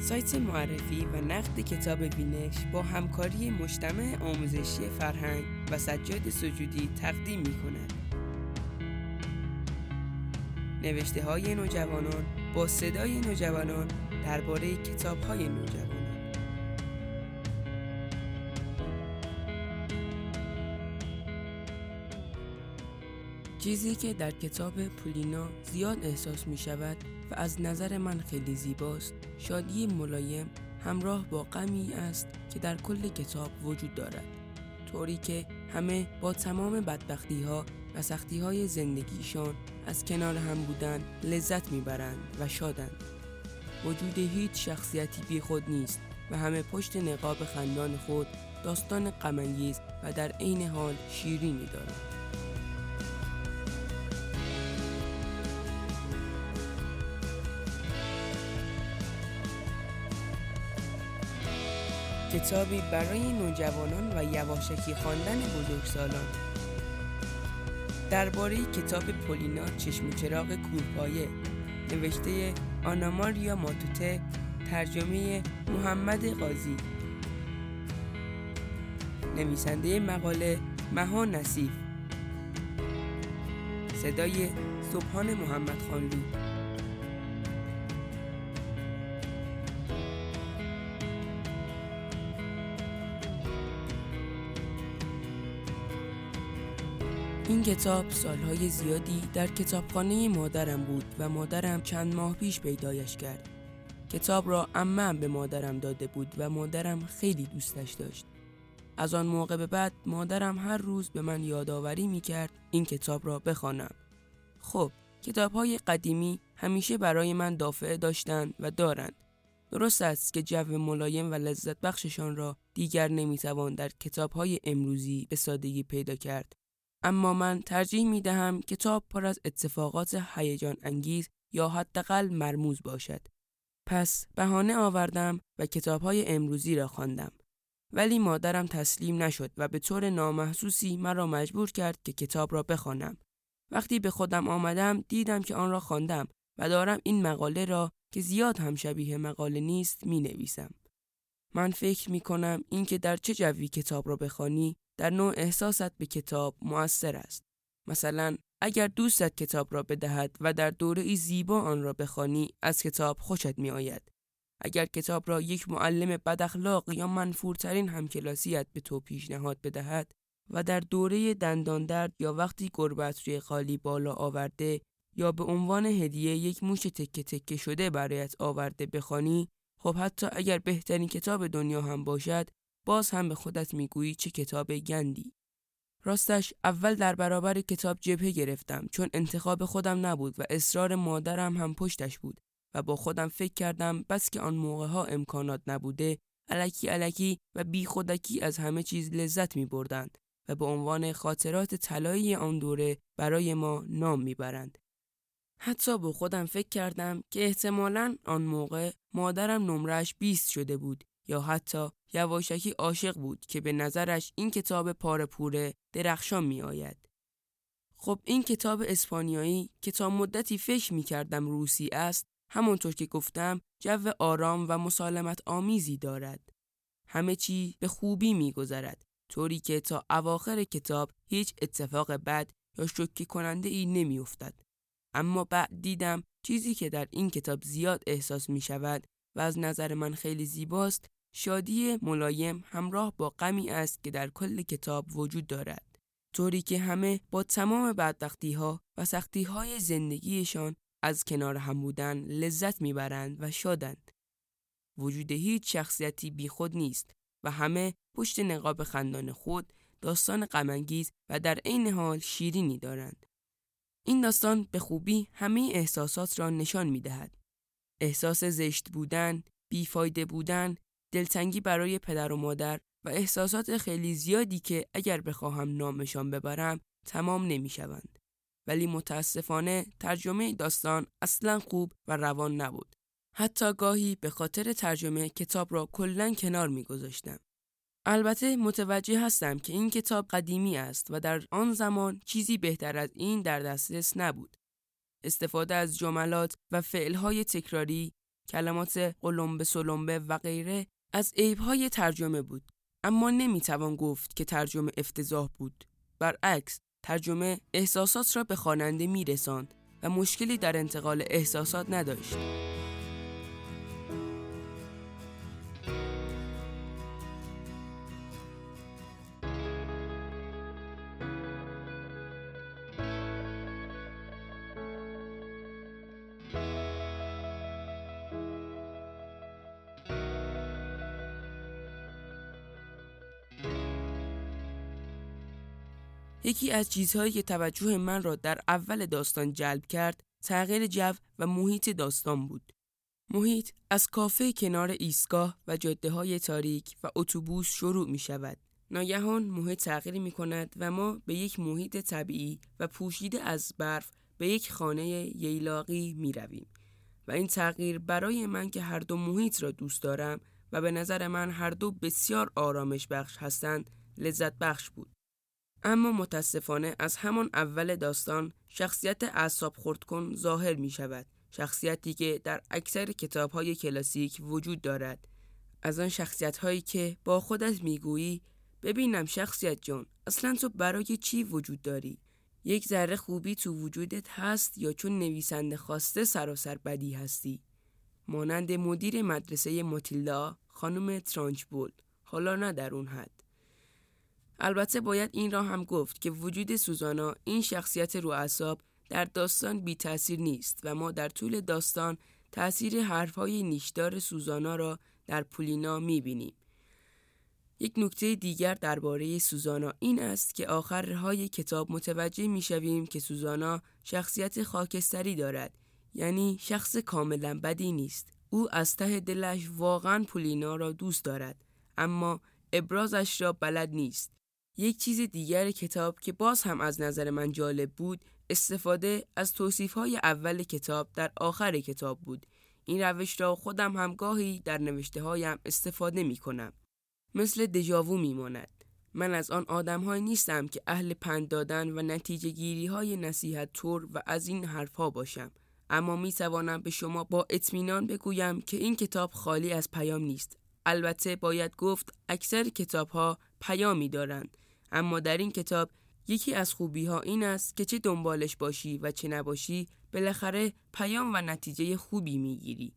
سایت معرفی و نقد کتاب بینش با همکاری مجتمع آموزشی فرهنگ و سجاد سجودی تقدیم می کند. نوشته های نوجوانان با صدای نوجوانان درباره کتاب های نوجوانان چیزی که در کتاب پولینا زیاد احساس می شود و از نظر من خیلی زیباست شادی ملایم همراه با غمی است که در کل کتاب وجود دارد. طوری که همه با تمام بدبختی ها و سختی های زندگیشان از کنار هم بودن لذت می‌برند و شادند. وجود هیچ شخصیتی بی خود نیست و همه پشت نقاب خندان خود داستان غمانگیز و در عین حال شیرینی دارند. کتابی برای نوجوانان و یواشکی خواندن بزرگسالان. درباره کتاب پولینا چشم و چراغ کورپایه. نوشته آناماریا ماتوته. ترجمه محمد قاضی. نویسنده مقاله مها نصیف صدای صبحان محمد خانلو. این کتاب سالهای زیادی در کتابخانه مادرم بود و مادرم چند ماه پیش پیدایش کرد. کتاب را امم به مادرم داده بود و مادرم خیلی دوستش داشت. از آن موقع به بعد مادرم هر روز به من یادآوری می کرد این کتاب را بخوانم. خب، کتاب های قدیمی همیشه برای من دافعه داشتند و دارند. درست است که جو ملایم و لذت بخششان را دیگر نمی‌توان در کتاب های امروزی به سادگی پیدا کرد اما من ترجیح می دهم کتاب پر از اتفاقات هیجان انگیز یا حداقل مرموز باشد. پس بهانه آوردم و کتاب های امروزی را خواندم. ولی مادرم تسلیم نشد و به طور نامحسوسی مرا مجبور کرد که کتاب را بخوانم. وقتی به خودم آمدم دیدم که آن را خواندم و دارم این مقاله را که زیاد هم شبیه مقاله نیست می نویسم. من فکر می کنم اینکه در چه جوی کتاب را بخوانی در نوع احساست به کتاب مؤثر است. مثلا اگر دوستت کتاب را بدهد و در دوره ای زیبا آن را بخوانی از کتاب خوشت می آید. اگر کتاب را یک معلم بداخلاق یا منفورترین همکلاسیت به تو پیشنهاد بدهد و در دوره دندان درد یا وقتی گربت روی خالی بالا آورده یا به عنوان هدیه یک موش تکه تکه شده برایت آورده بخوانی خب حتی اگر بهترین کتاب دنیا هم باشد باز هم به خودت می‌گویی چه کتاب گندی راستش اول در برابر کتاب جبهه گرفتم چون انتخاب خودم نبود و اصرار مادرم هم پشتش بود و با خودم فکر کردم بس که آن موقع ها امکانات نبوده علکی علکی و بی خودکی از همه چیز لذت می بردند و به عنوان خاطرات طلایی آن دوره برای ما نام می‌برند. حتی با خودم فکر کردم که احتمالا آن موقع مادرم نمرش 20 شده بود یا حتی یواشکی عاشق بود که به نظرش این کتاب پاره پوره درخشان می آید. خب این کتاب اسپانیایی که تا مدتی فکر می کردم روسی است همونطور که گفتم جو آرام و مسالمت آمیزی دارد. همه چی به خوبی می گذرد طوری که تا اواخر کتاب هیچ اتفاق بد یا شکی کننده ای نمی افتد. اما بعد دیدم چیزی که در این کتاب زیاد احساس می شود و از نظر من خیلی زیباست شادی ملایم همراه با غمی است که در کل کتاب وجود دارد طوری که همه با تمام بدبختی ها و سختی های زندگیشان از کنار هم بودن لذت می‌برند و شادند وجود هیچ شخصیتی بیخود نیست و همه پشت نقاب خندان خود داستان غمانگیز و در عین حال شیرینی دارند این داستان به خوبی همه احساسات را نشان می دهد. احساس زشت بودن، بیفایده بودن، دلتنگی برای پدر و مادر و احساسات خیلی زیادی که اگر بخواهم نامشان ببرم تمام نمی‌شوند. ولی متاسفانه ترجمه داستان اصلا خوب و روان نبود. حتی گاهی به خاطر ترجمه کتاب را کلا کنار میگذاشتم. البته متوجه هستم که این کتاب قدیمی است و در آن زمان چیزی بهتر از این در دسترس نبود. استفاده از جملات و فعلهای تکراری کلمات قلمبه سلمبه و غیره از عیبهای ترجمه بود اما نمی‌توان گفت که ترجمه افتضاح بود. برعکس ترجمه احساسات را به خواننده میرساند و مشکلی در انتقال احساسات نداشت. یکی از چیزهایی که توجه من را در اول داستان جلب کرد تغییر جو و محیط داستان بود. محیط از کافه کنار ایستگاه و جاده های تاریک و اتوبوس شروع می شود. ناگهان محیط تغییر می کند و ما به یک محیط طبیعی و پوشیده از برف به یک خانه ییلاقی می رویم. و این تغییر برای من که هر دو محیط را دوست دارم و به نظر من هر دو بسیار آرامش بخش هستند لذت بخش بود. اما متاسفانه از همان اول داستان شخصیت اعصاب خورد کن ظاهر می شود. شخصیتی که در اکثر کتاب های کلاسیک وجود دارد. از آن شخصیت هایی که با خودت می‌گویی ببینم شخصیت جان اصلا تو برای چی وجود داری؟ یک ذره خوبی تو وجودت هست یا چون نویسنده خواسته سراسر بدی هستی؟ مانند مدیر مدرسه ماتیلدا خانم ترانچبول. حالا نه در اون حد. البته باید این را هم گفت که وجود سوزانا این شخصیت رو در داستان بی تاثیر نیست و ما در طول داستان تاثیر حرفهای نیشدار سوزانا را در پولینا می بینیم. یک نکته دیگر درباره سوزانا این است که آخرهای کتاب متوجه می شویم که سوزانا شخصیت خاکستری دارد یعنی شخص کاملا بدی نیست او از ته دلش واقعا پولینا را دوست دارد اما ابرازش را بلد نیست یک چیز دیگر کتاب که باز هم از نظر من جالب بود استفاده از توصیف های اول کتاب در آخر کتاب بود. این روش را خودم هم گاهی در نوشته هایم استفاده می کنم مثل دجاوو می ماند من از آن آدم های نیستم که اهل پند دادن و نتیجه گیری های نصیحت طور و از این حرفها باشم. اما می توانم به شما با اطمینان بگویم که این کتاب خالی از پیام نیست. البته باید گفت اکثر کتاب ها پیامی دارند. اما در این کتاب یکی از خوبی ها این است که چه دنبالش باشی و چه نباشی بالاخره پیام و نتیجه خوبی می‌گیری.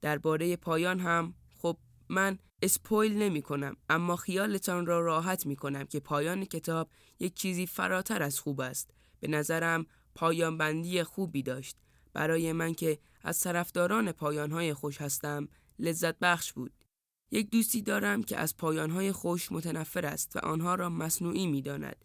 درباره پایان هم خب من اسپویل نمی کنم اما خیالتان را راحت می کنم که پایان کتاب یک چیزی فراتر از خوب است. به نظرم پایان بندی خوبی داشت. برای من که از طرفداران پایانهای خوش هستم لذت بخش بود. یک دوستی دارم که از پایانهای خوش متنفر است و آنها را مصنوعی می داند.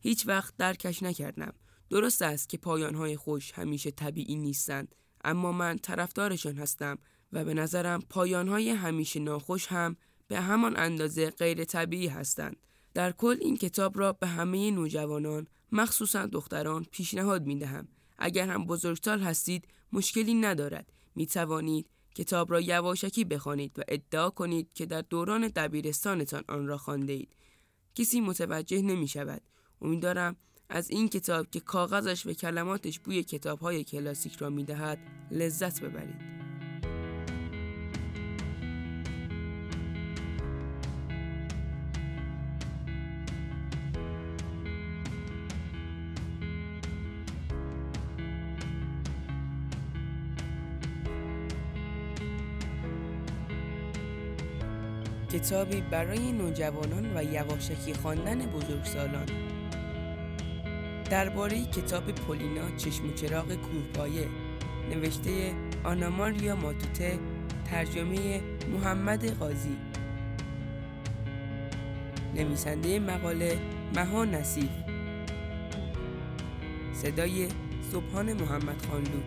هیچ وقت درکش نکردم. درست است که پایانهای خوش همیشه طبیعی نیستند اما من طرفدارشان هستم و به نظرم پایانهای همیشه ناخوش هم به همان اندازه غیر طبیعی هستند. در کل این کتاب را به همه نوجوانان مخصوصا دختران پیشنهاد می دهم. اگر هم بزرگسال هستید مشکلی ندارد. می توانید کتاب را یواشکی بخوانید و ادعا کنید که در دوران دبیرستانتان آن را خوانده اید. کسی متوجه نمی شود. امیدوارم از این کتاب که کاغذش و کلماتش بوی کتاب های کلاسیک را می دهد لذت ببرید. کتابی برای نوجوانان و یواشکی خواندن بزرگسالان. درباره کتاب پولینا چشم و چراغ کوهپایه. نوشته آناماریا ماتوته. ترجمه محمد قاضی نویسنده مقاله مها نصیف صدای صبحان محمد خانلو.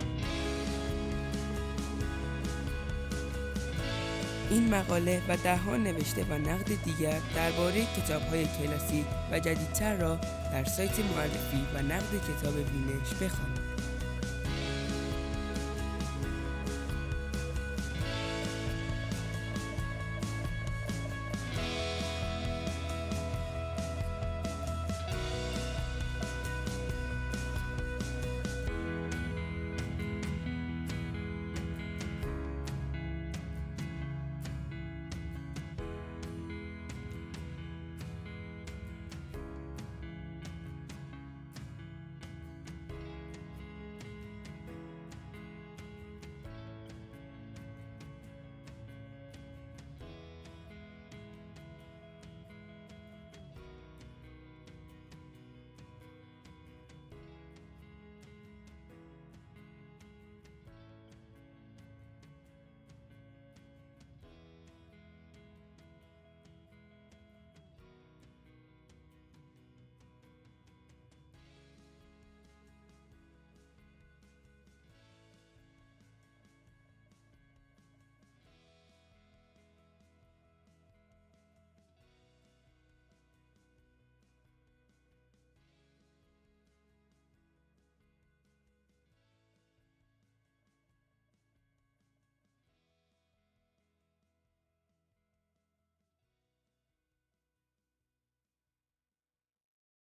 این مقاله و دهها نوشته و نقد دیگر درباره کتاب‌های کلاسیک و جدیدتر را در سایت معرفی و نقد کتاب وینش بخوانید.